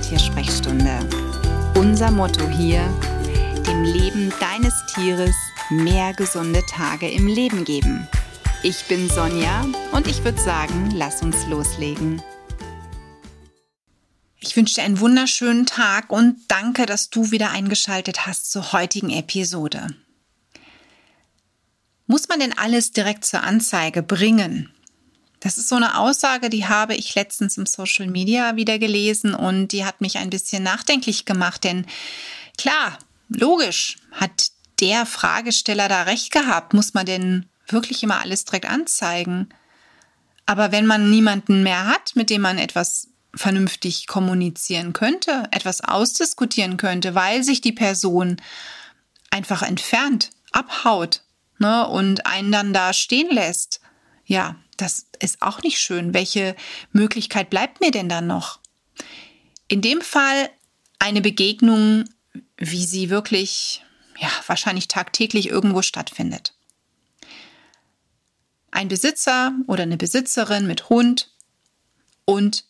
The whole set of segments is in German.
Tiersprechstunde. Unser Motto hier, dem Leben deines Tieres mehr gesunde Tage im Leben geben. Ich bin Sonja und ich würde sagen, lass uns loslegen. Ich wünsche dir einen wunderschönen Tag und danke, dass du wieder eingeschaltet hast zur heutigen Episode. Muss man denn alles direkt zur Anzeige bringen? Das ist so eine Aussage, die habe ich letztens im Social Media wieder gelesen und die hat mich ein bisschen nachdenklich gemacht, denn klar, logisch, hat der Fragesteller da recht gehabt, muss man denn wirklich immer alles direkt anzeigen? Aber wenn man niemanden mehr hat, mit dem man etwas vernünftig kommunizieren könnte, etwas ausdiskutieren könnte, weil sich die Person einfach entfernt, abhaut ne, und einen dann da stehen lässt, ja, das ist auch nicht schön. Welche Möglichkeit bleibt mir denn dann noch? In dem Fall eine Begegnung, wie sie wirklich, ja, wahrscheinlich tagtäglich irgendwo stattfindet. Ein Besitzer oder eine Besitzerin mit Hund und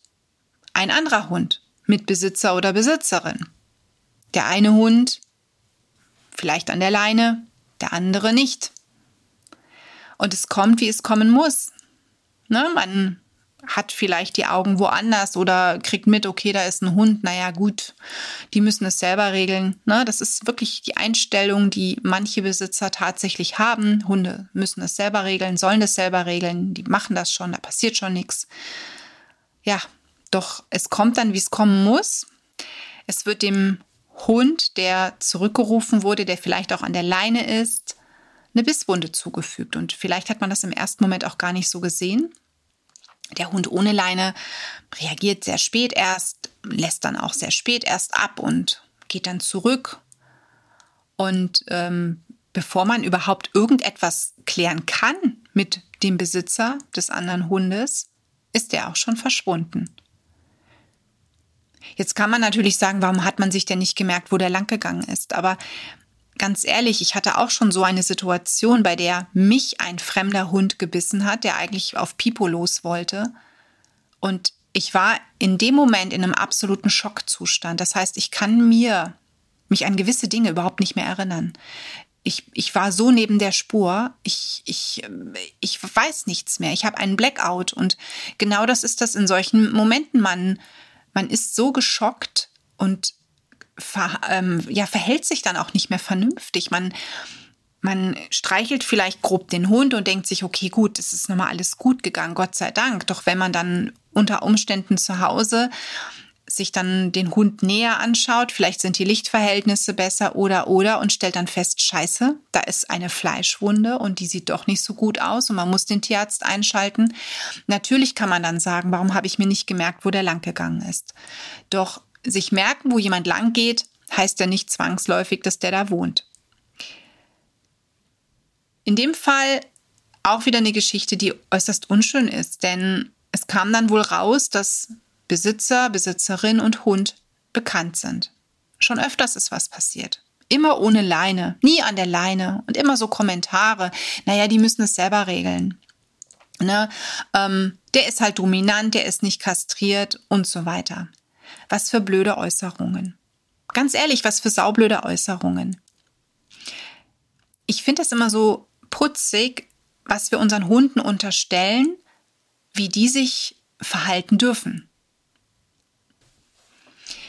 ein anderer Hund mit Besitzer oder Besitzerin. Der eine Hund vielleicht an der Leine, der andere nicht. Und es kommt, wie es kommen muss. Ne? Man hat vielleicht die Augen woanders oder kriegt mit, okay, da ist ein Hund, naja gut, die müssen es selber regeln. Ne? Das ist wirklich die Einstellung, die manche Besitzer tatsächlich haben. Hunde müssen es selber regeln, sollen es selber regeln, die machen das schon, da passiert schon nichts. Ja, doch es kommt dann, wie es kommen muss. Es wird dem Hund, der zurückgerufen wurde, der vielleicht auch an der Leine ist, eine Bisswunde zugefügt. Und vielleicht hat man das im ersten Moment auch gar nicht so gesehen. Der Hund ohne Leine reagiert sehr spät erst, lässt dann auch sehr spät erst ab und geht dann zurück. Und ähm, bevor man überhaupt irgendetwas klären kann mit dem Besitzer des anderen Hundes, ist er auch schon verschwunden. Jetzt kann man natürlich sagen, warum hat man sich denn nicht gemerkt, wo der langgegangen ist? Aber ganz ehrlich, ich hatte auch schon so eine Situation, bei der mich ein fremder Hund gebissen hat, der eigentlich auf Pipo los wollte. Und ich war in dem Moment in einem absoluten Schockzustand. Das heißt, ich kann mir mich an gewisse Dinge überhaupt nicht mehr erinnern. Ich, ich war so neben der Spur, ich, ich, ich weiß nichts mehr. Ich habe einen Blackout und genau das ist das in solchen Momenten. Man, man ist so geschockt und ver, ähm, ja, verhält sich dann auch nicht mehr vernünftig. Man, man streichelt vielleicht grob den Hund und denkt sich, okay, gut, es ist nochmal alles gut gegangen, Gott sei Dank. Doch wenn man dann unter Umständen zu Hause sich dann den Hund näher anschaut, vielleicht sind die Lichtverhältnisse besser oder oder und stellt dann fest, scheiße, da ist eine Fleischwunde und die sieht doch nicht so gut aus und man muss den Tierarzt einschalten. Natürlich kann man dann sagen, warum habe ich mir nicht gemerkt, wo der lang gegangen ist. Doch sich merken, wo jemand lang geht, heißt ja nicht zwangsläufig, dass der da wohnt. In dem Fall auch wieder eine Geschichte, die äußerst unschön ist, denn es kam dann wohl raus, dass Besitzer, Besitzerin und Hund bekannt sind. Schon öfters ist was passiert. Immer ohne Leine, nie an der Leine und immer so Kommentare. Naja, die müssen es selber regeln. Ne? Ähm, der ist halt dominant, der ist nicht kastriert und so weiter. Was für blöde Äußerungen. Ganz ehrlich, was für saublöde Äußerungen. Ich finde das immer so putzig, was wir unseren Hunden unterstellen, wie die sich verhalten dürfen.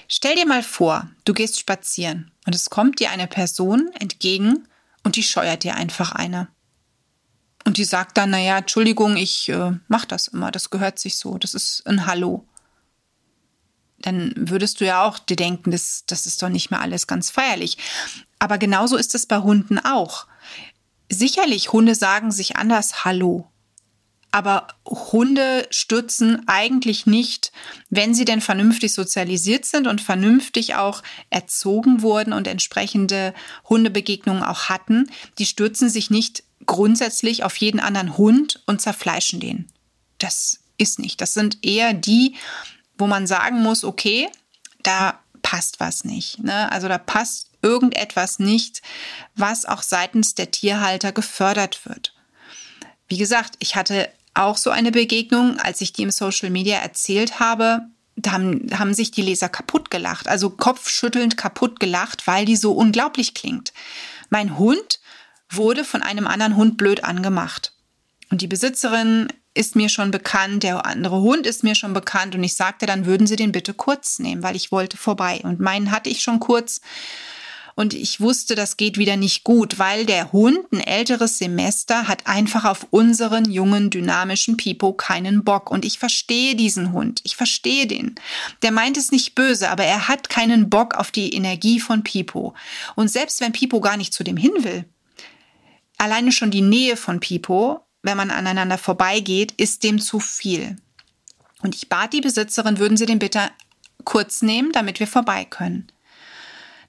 Stell dir mal vor, du gehst spazieren und es kommt dir eine Person entgegen und die scheuert dir einfach eine. Und die sagt dann, naja, Entschuldigung, ich äh, mach das immer, das gehört sich so, das ist ein Hallo dann würdest du ja auch dir denken, das, das ist doch nicht mehr alles ganz feierlich. Aber genauso ist es bei Hunden auch. Sicherlich, Hunde sagen sich anders Hallo. Aber Hunde stürzen eigentlich nicht, wenn sie denn vernünftig sozialisiert sind und vernünftig auch erzogen wurden und entsprechende Hundebegegnungen auch hatten, die stürzen sich nicht grundsätzlich auf jeden anderen Hund und zerfleischen den. Das ist nicht. Das sind eher die, wo man sagen muss, okay, da passt was nicht. Ne? Also da passt irgendetwas nicht, was auch seitens der Tierhalter gefördert wird. Wie gesagt, ich hatte auch so eine Begegnung, als ich die im Social Media erzählt habe, da haben, haben sich die Leser kaputt gelacht, also kopfschüttelnd kaputt gelacht, weil die so unglaublich klingt. Mein Hund wurde von einem anderen Hund blöd angemacht. Und die Besitzerin ist mir schon bekannt, der andere Hund ist mir schon bekannt und ich sagte, dann würden Sie den bitte kurz nehmen, weil ich wollte vorbei. Und meinen hatte ich schon kurz und ich wusste, das geht wieder nicht gut, weil der Hund, ein älteres Semester, hat einfach auf unseren jungen, dynamischen Pipo keinen Bock. Und ich verstehe diesen Hund. Ich verstehe den. Der meint es nicht böse, aber er hat keinen Bock auf die Energie von Pipo. Und selbst wenn Pipo gar nicht zu dem hin will, alleine schon die Nähe von Pipo, wenn man aneinander vorbeigeht, ist dem zu viel. Und ich bat die Besitzerin, würden Sie den bitte kurz nehmen, damit wir vorbei können.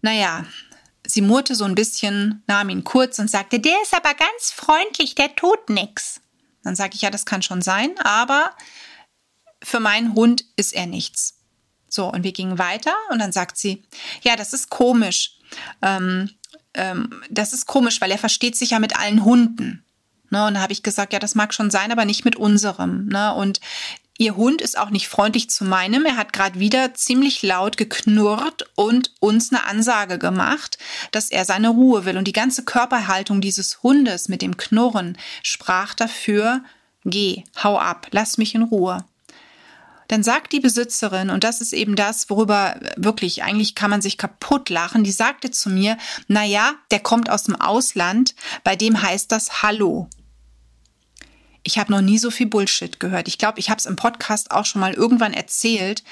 Naja, Sie murrte so ein bisschen, nahm ihn kurz und sagte, der ist aber ganz freundlich, der tut nix. Dann sage ich, ja, das kann schon sein, aber für meinen Hund ist er nichts. So, und wir gingen weiter und dann sagt sie, ja, das ist komisch. Ähm, ähm, das ist komisch, weil er versteht sich ja mit allen Hunden. Ne, und da habe ich gesagt, ja, das mag schon sein, aber nicht mit unserem. Ne? Und Ihr Hund ist auch nicht freundlich zu meinem. Er hat gerade wieder ziemlich laut geknurrt und uns eine Ansage gemacht, dass er seine Ruhe will. Und die ganze Körperhaltung dieses Hundes mit dem Knurren sprach dafür, geh, hau ab, lass mich in Ruhe. Dann sagt die Besitzerin, und das ist eben das, worüber wirklich eigentlich kann man sich kaputt lachen, die sagte zu mir, na ja, der kommt aus dem Ausland, bei dem heißt das Hallo. Ich habe noch nie so viel Bullshit gehört. Ich glaube, ich habe es im Podcast auch schon mal irgendwann erzählt.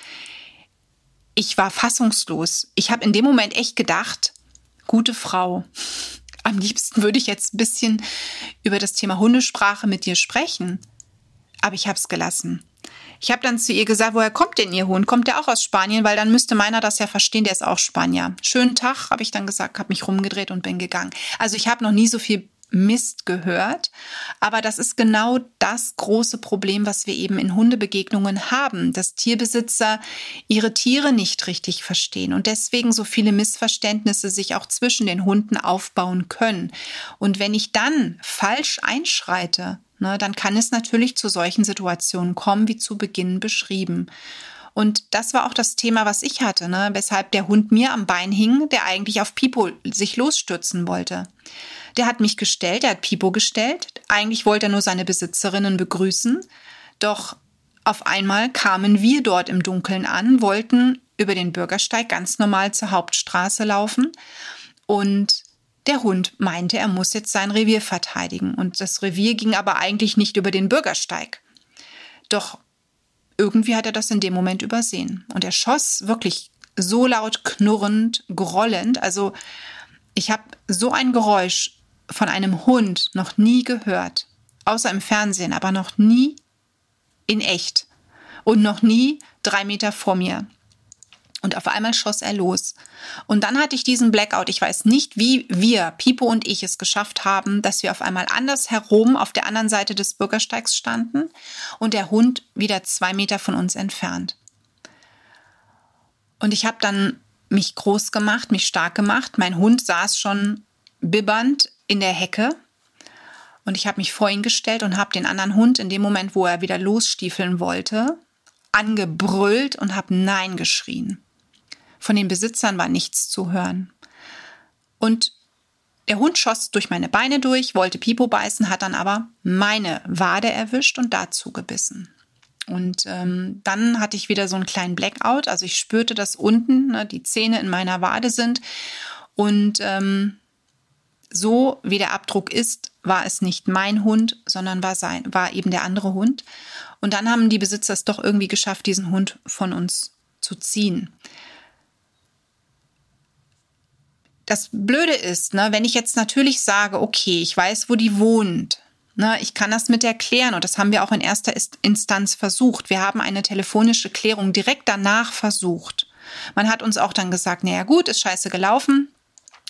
Ich war fassungslos. Ich habe in dem Moment echt gedacht, gute Frau. Am liebsten würde ich jetzt ein bisschen über das Thema Hundesprache mit dir sprechen. Aber ich habe es gelassen. Ich habe dann zu ihr gesagt, woher kommt denn Ihr Hund? Kommt der auch aus Spanien? Weil dann müsste meiner das ja verstehen, der ist auch Spanier. Schönen Tag, habe ich dann gesagt, habe mich rumgedreht und bin gegangen. Also ich habe noch nie so viel Mist gehört. Aber das ist genau das große Problem, was wir eben in Hundebegegnungen haben, dass Tierbesitzer ihre Tiere nicht richtig verstehen und deswegen so viele Missverständnisse sich auch zwischen den Hunden aufbauen können. Und wenn ich dann falsch einschreite, ne, dann kann es natürlich zu solchen Situationen kommen, wie zu Beginn beschrieben. Und das war auch das Thema, was ich hatte, ne? weshalb der Hund mir am Bein hing, der eigentlich auf Pipo sich losstürzen wollte. Der hat mich gestellt, er hat Pipo gestellt. Eigentlich wollte er nur seine Besitzerinnen begrüßen. Doch auf einmal kamen wir dort im Dunkeln an, wollten über den Bürgersteig ganz normal zur Hauptstraße laufen. Und der Hund meinte, er muss jetzt sein Revier verteidigen. Und das Revier ging aber eigentlich nicht über den Bürgersteig. Doch irgendwie hat er das in dem Moment übersehen. Und er schoss wirklich so laut knurrend, grollend. Also ich habe so ein Geräusch von einem Hund noch nie gehört, außer im Fernsehen, aber noch nie in echt und noch nie drei Meter vor mir. Und auf einmal schoss er los. Und dann hatte ich diesen Blackout. Ich weiß nicht, wie wir, Pipo und ich, es geschafft haben, dass wir auf einmal anders herum auf der anderen Seite des Bürgersteigs standen und der Hund wieder zwei Meter von uns entfernt. Und ich habe dann mich groß gemacht, mich stark gemacht. Mein Hund saß schon bibbernd in der Hecke und ich habe mich vor ihn gestellt und habe den anderen Hund in dem Moment, wo er wieder losstiefeln wollte, angebrüllt und habe Nein geschrien. Von den Besitzern war nichts zu hören. Und der Hund schoss durch meine Beine durch, wollte Pipo beißen, hat dann aber meine Wade erwischt und dazu gebissen. Und ähm, dann hatte ich wieder so einen kleinen Blackout. Also ich spürte, dass unten ne, die Zähne in meiner Wade sind. Und ähm, so wie der Abdruck ist, war es nicht mein Hund, sondern war sein, war eben der andere Hund. Und dann haben die Besitzer es doch irgendwie geschafft, diesen Hund von uns zu ziehen. Das Blöde ist, ne, wenn ich jetzt natürlich sage, okay, ich weiß, wo die wohnt, ne, ich kann das mit erklären und das haben wir auch in erster Instanz versucht. Wir haben eine telefonische Klärung direkt danach versucht. Man hat uns auch dann gesagt, naja gut, ist scheiße gelaufen,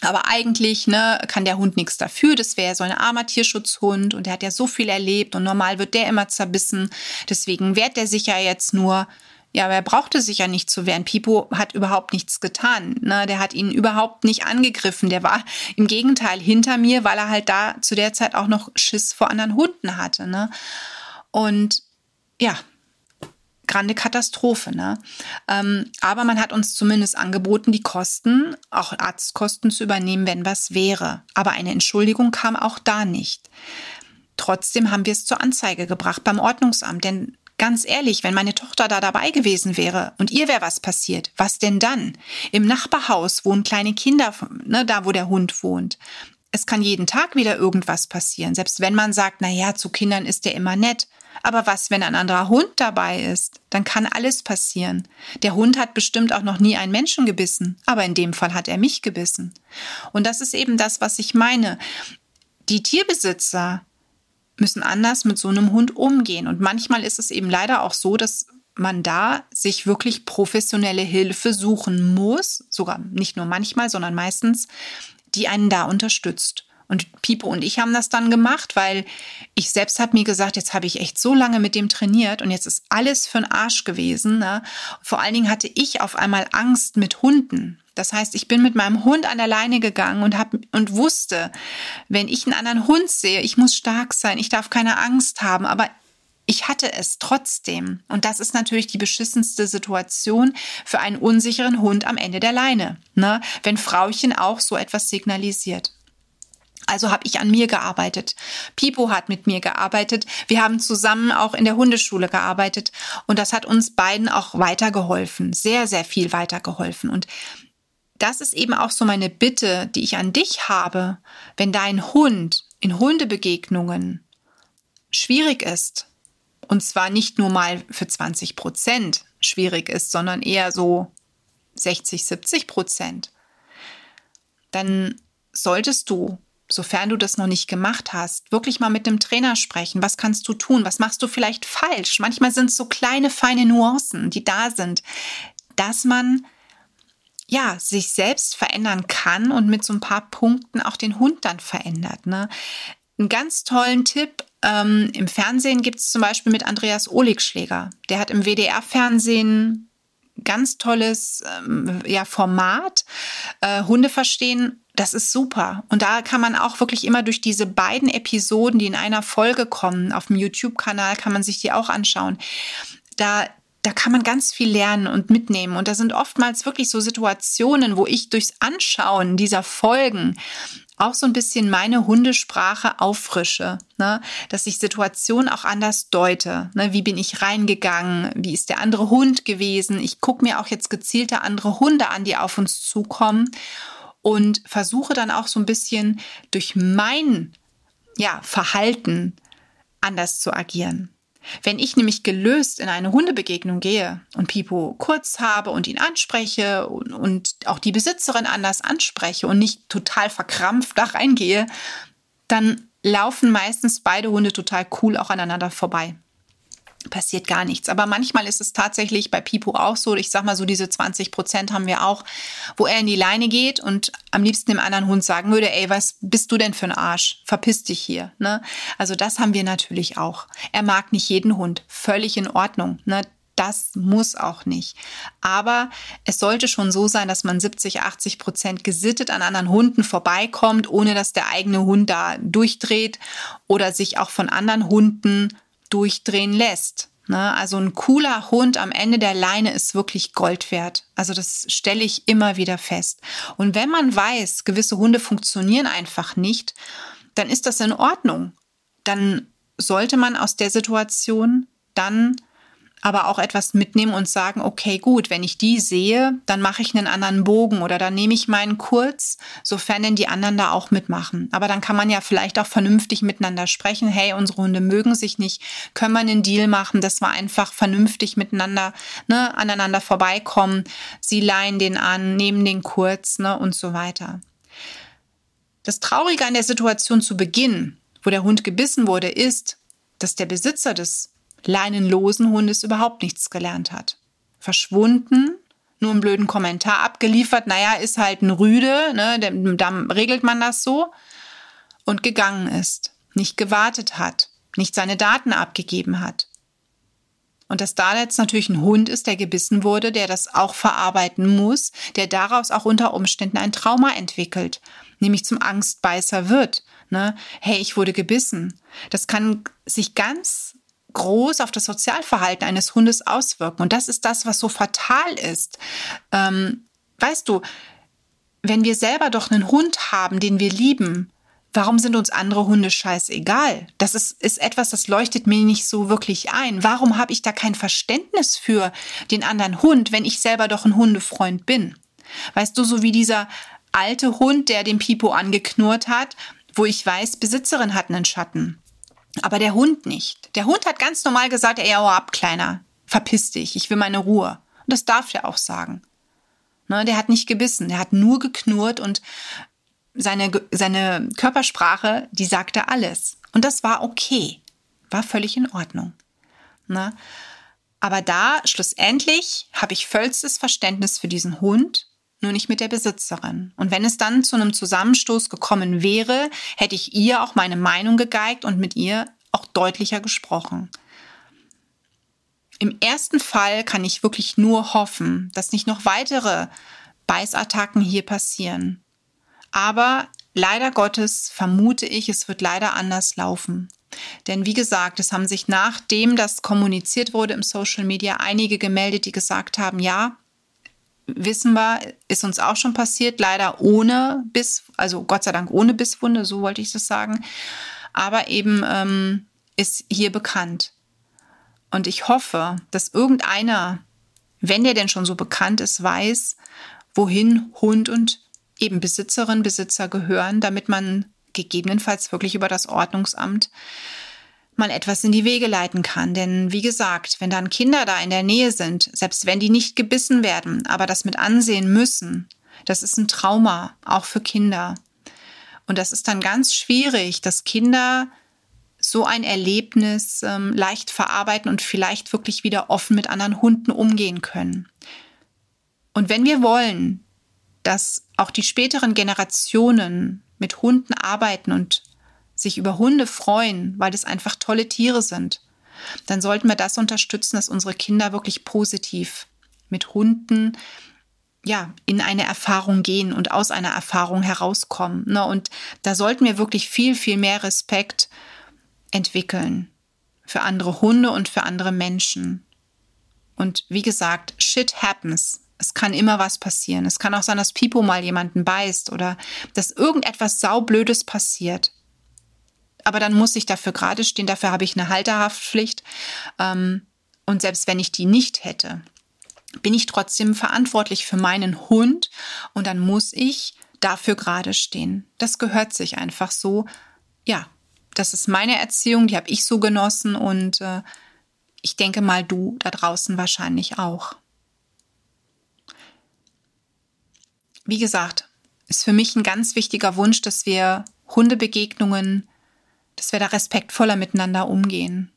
aber eigentlich ne, kann der Hund nichts dafür. Das wäre so ein armer Tierschutzhund und der hat ja so viel erlebt und normal wird der immer zerbissen. Deswegen wehrt der sich ja jetzt nur. Ja, aber er brauchte sich ja nicht zu wehren. Pipo hat überhaupt nichts getan. Ne? Der hat ihn überhaupt nicht angegriffen. Der war im Gegenteil hinter mir, weil er halt da zu der Zeit auch noch Schiss vor anderen Hunden hatte. Ne? Und ja, grande Katastrophe. Ne? Ähm, aber man hat uns zumindest angeboten, die Kosten, auch Arztkosten zu übernehmen, wenn was wäre. Aber eine Entschuldigung kam auch da nicht. Trotzdem haben wir es zur Anzeige gebracht beim Ordnungsamt, denn Ganz ehrlich, wenn meine Tochter da dabei gewesen wäre und ihr wäre was passiert, was denn dann? Im Nachbarhaus wohnen kleine Kinder, ne, da wo der Hund wohnt. Es kann jeden Tag wieder irgendwas passieren, selbst wenn man sagt, na ja, zu Kindern ist der immer nett. Aber was, wenn ein anderer Hund dabei ist? Dann kann alles passieren. Der Hund hat bestimmt auch noch nie einen Menschen gebissen, aber in dem Fall hat er mich gebissen. Und das ist eben das, was ich meine. Die Tierbesitzer, müssen anders mit so einem Hund umgehen. Und manchmal ist es eben leider auch so, dass man da sich wirklich professionelle Hilfe suchen muss, sogar nicht nur manchmal, sondern meistens, die einen da unterstützt. Und Pipo und ich haben das dann gemacht, weil ich selbst habe mir gesagt, jetzt habe ich echt so lange mit dem trainiert und jetzt ist alles für den Arsch gewesen. Ne? Vor allen Dingen hatte ich auf einmal Angst mit Hunden. Das heißt, ich bin mit meinem Hund an der Leine gegangen und hab, und wusste, wenn ich einen anderen Hund sehe, ich muss stark sein, ich darf keine Angst haben, aber ich hatte es trotzdem. Und das ist natürlich die beschissenste Situation für einen unsicheren Hund am Ende der Leine, ne? wenn Frauchen auch so etwas signalisiert. Also habe ich an mir gearbeitet. Pipo hat mit mir gearbeitet. Wir haben zusammen auch in der Hundeschule gearbeitet und das hat uns beiden auch weitergeholfen, sehr, sehr viel weitergeholfen. Und das ist eben auch so meine Bitte, die ich an dich habe, wenn dein Hund in Hundebegegnungen schwierig ist, und zwar nicht nur mal für 20 Prozent schwierig ist, sondern eher so 60, 70 Prozent, dann solltest du sofern du das noch nicht gemacht hast, wirklich mal mit dem Trainer sprechen. Was kannst du tun? Was machst du vielleicht falsch? Manchmal sind es so kleine, feine Nuancen, die da sind, dass man ja, sich selbst verändern kann und mit so ein paar Punkten auch den Hund dann verändert. Ne? Einen ganz tollen Tipp ähm, im Fernsehen gibt es zum Beispiel mit Andreas Oligschläger. Der hat im WDR-Fernsehen ganz tolles ähm, ja, Format. Äh, Hunde verstehen, das ist super. Und da kann man auch wirklich immer durch diese beiden Episoden, die in einer Folge kommen, auf dem YouTube-Kanal kann man sich die auch anschauen. Da, da kann man ganz viel lernen und mitnehmen. Und da sind oftmals wirklich so Situationen, wo ich durchs Anschauen dieser Folgen auch so ein bisschen meine Hundesprache auffrische, ne? dass ich Situationen auch anders deute. Ne? Wie bin ich reingegangen? Wie ist der andere Hund gewesen? Ich gucke mir auch jetzt gezielte andere Hunde an, die auf uns zukommen und versuche dann auch so ein bisschen durch mein ja, Verhalten anders zu agieren. Wenn ich nämlich gelöst in eine Hundebegegnung gehe und Pipo kurz habe und ihn anspreche und, und auch die Besitzerin anders anspreche und nicht total verkrampft da reingehe, dann laufen meistens beide Hunde total cool auch aneinander vorbei passiert gar nichts. Aber manchmal ist es tatsächlich bei Pipo auch so, ich sag mal so diese 20 Prozent haben wir auch, wo er in die Leine geht und am liebsten dem anderen Hund sagen würde, ey, was bist du denn für ein Arsch? Verpiss dich hier. Ne? Also das haben wir natürlich auch. Er mag nicht jeden Hund. Völlig in Ordnung. Ne? Das muss auch nicht. Aber es sollte schon so sein, dass man 70, 80 Prozent gesittet an anderen Hunden vorbeikommt, ohne dass der eigene Hund da durchdreht oder sich auch von anderen Hunden durchdrehen lässt. Ne? Also ein cooler Hund am Ende der Leine ist wirklich Gold wert. Also das stelle ich immer wieder fest. Und wenn man weiß, gewisse Hunde funktionieren einfach nicht, dann ist das in Ordnung. Dann sollte man aus der Situation dann aber auch etwas mitnehmen und sagen, okay, gut, wenn ich die sehe, dann mache ich einen anderen Bogen oder dann nehme ich meinen kurz, sofern denn die anderen da auch mitmachen. Aber dann kann man ja vielleicht auch vernünftig miteinander sprechen. Hey, unsere Hunde mögen sich nicht. Können wir einen Deal machen, dass wir einfach vernünftig miteinander, ne, aneinander vorbeikommen. Sie leihen den an, nehmen den kurz, ne, und so weiter. Das Traurige an der Situation zu Beginn, wo der Hund gebissen wurde, ist, dass der Besitzer des leinenlosen Hundes überhaupt nichts gelernt hat. Verschwunden, nur einen blöden Kommentar abgeliefert, naja, ist halt ein Rüde, ne, dann regelt man das so und gegangen ist, nicht gewartet hat, nicht seine Daten abgegeben hat. Und dass da jetzt natürlich ein Hund ist, der gebissen wurde, der das auch verarbeiten muss, der daraus auch unter Umständen ein Trauma entwickelt, nämlich zum Angstbeißer wird. Ne? Hey, ich wurde gebissen. Das kann sich ganz groß auf das Sozialverhalten eines Hundes auswirken. Und das ist das, was so fatal ist. Ähm, weißt du, wenn wir selber doch einen Hund haben, den wir lieben, warum sind uns andere Hunde scheißegal? Das ist, ist etwas, das leuchtet mir nicht so wirklich ein. Warum habe ich da kein Verständnis für den anderen Hund, wenn ich selber doch ein Hundefreund bin? Weißt du, so wie dieser alte Hund, der den Pipo angeknurrt hat, wo ich weiß, Besitzerin hat einen Schatten. Aber der Hund nicht. Der Hund hat ganz normal gesagt, ey, hau ab, Kleiner. Verpiss dich, ich will meine Ruhe. Und das darf der auch sagen. Ne, der hat nicht gebissen, der hat nur geknurrt und seine, seine Körpersprache, die sagte alles. Und das war okay. War völlig in Ordnung. Ne? Aber da, schlussendlich, habe ich vollstes Verständnis für diesen Hund, nur nicht mit der Besitzerin. Und wenn es dann zu einem Zusammenstoß gekommen wäre, hätte ich ihr auch meine Meinung gegeigt und mit ihr auch deutlicher gesprochen. Im ersten Fall kann ich wirklich nur hoffen, dass nicht noch weitere Beißattacken hier passieren. Aber leider Gottes vermute ich, es wird leider anders laufen. Denn wie gesagt, es haben sich nachdem das kommuniziert wurde im Social Media einige gemeldet, die gesagt haben, ja, wissen wir, ist uns auch schon passiert, leider ohne Biss, also Gott sei Dank ohne Bisswunde, so wollte ich das sagen. Aber eben ähm, ist hier bekannt. Und ich hoffe, dass irgendeiner, wenn der denn schon so bekannt ist, weiß, wohin Hund und eben Besitzerin, Besitzer gehören, damit man gegebenenfalls wirklich über das Ordnungsamt mal etwas in die Wege leiten kann. Denn wie gesagt, wenn dann Kinder da in der Nähe sind, selbst wenn die nicht gebissen werden, aber das mit ansehen müssen, das ist ein Trauma, auch für Kinder. Und das ist dann ganz schwierig, dass Kinder so ein Erlebnis ähm, leicht verarbeiten und vielleicht wirklich wieder offen mit anderen Hunden umgehen können. Und wenn wir wollen, dass auch die späteren Generationen mit Hunden arbeiten und sich über Hunde freuen, weil das einfach tolle Tiere sind, dann sollten wir das unterstützen, dass unsere Kinder wirklich positiv mit Hunden ja, in eine Erfahrung gehen und aus einer Erfahrung herauskommen. Ne? Und da sollten wir wirklich viel, viel mehr Respekt entwickeln für andere Hunde und für andere Menschen. Und wie gesagt, shit happens. Es kann immer was passieren. Es kann auch sein, dass Pipo mal jemanden beißt oder dass irgendetwas saublödes passiert. Aber dann muss ich dafür gerade stehen. Dafür habe ich eine Halterhaftpflicht. Ähm, und selbst wenn ich die nicht hätte, bin ich trotzdem verantwortlich für meinen Hund. Und dann muss ich dafür gerade stehen. Das gehört sich einfach so. Ja, das ist meine Erziehung, die habe ich so genossen und äh, ich denke mal, du da draußen wahrscheinlich auch. Wie gesagt, ist für mich ein ganz wichtiger Wunsch, dass wir Hundebegegnungen, dass wir da respektvoller miteinander umgehen.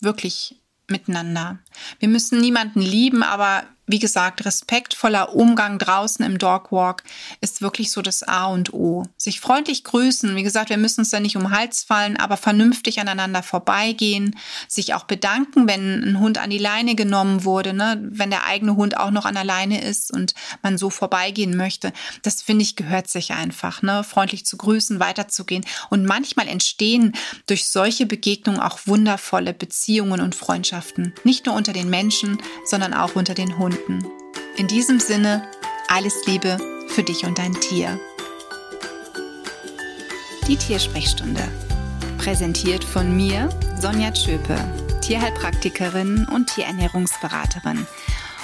Wirklich miteinander. Wir müssen niemanden lieben, aber wie gesagt, respektvoller Umgang draußen im Dogwalk ist wirklich so das A und O. Sich freundlich grüßen. Wie gesagt, wir müssen uns da nicht um den Hals fallen, aber vernünftig aneinander vorbeigehen. Sich auch bedanken, wenn ein Hund an die Leine genommen wurde, ne? wenn der eigene Hund auch noch an der Leine ist und man so vorbeigehen möchte. Das finde ich gehört sich einfach, ne? freundlich zu grüßen, weiterzugehen. Und manchmal entstehen durch solche Begegnungen auch wundervolle Beziehungen und Freundschaften. Nicht nur unter den Menschen, sondern auch unter den Hunden finden. In diesem Sinne, alles Liebe für dich und dein Tier. Die Tiersprechstunde. Präsentiert von mir, Sonja Tschöpe, Tierheilpraktikerin und Tierernährungsberaterin.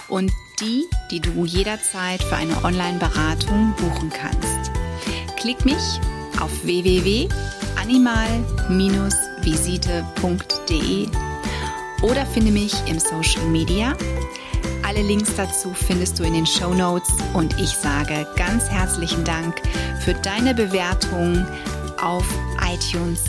Und die, die du jederzeit für eine Online-Beratung buchen kannst. Klick mich auf www.animal-visite.de oder finde mich im Social Media alle Links dazu findest du in den Show Notes. Und ich sage ganz herzlichen Dank für deine Bewertung auf iTunes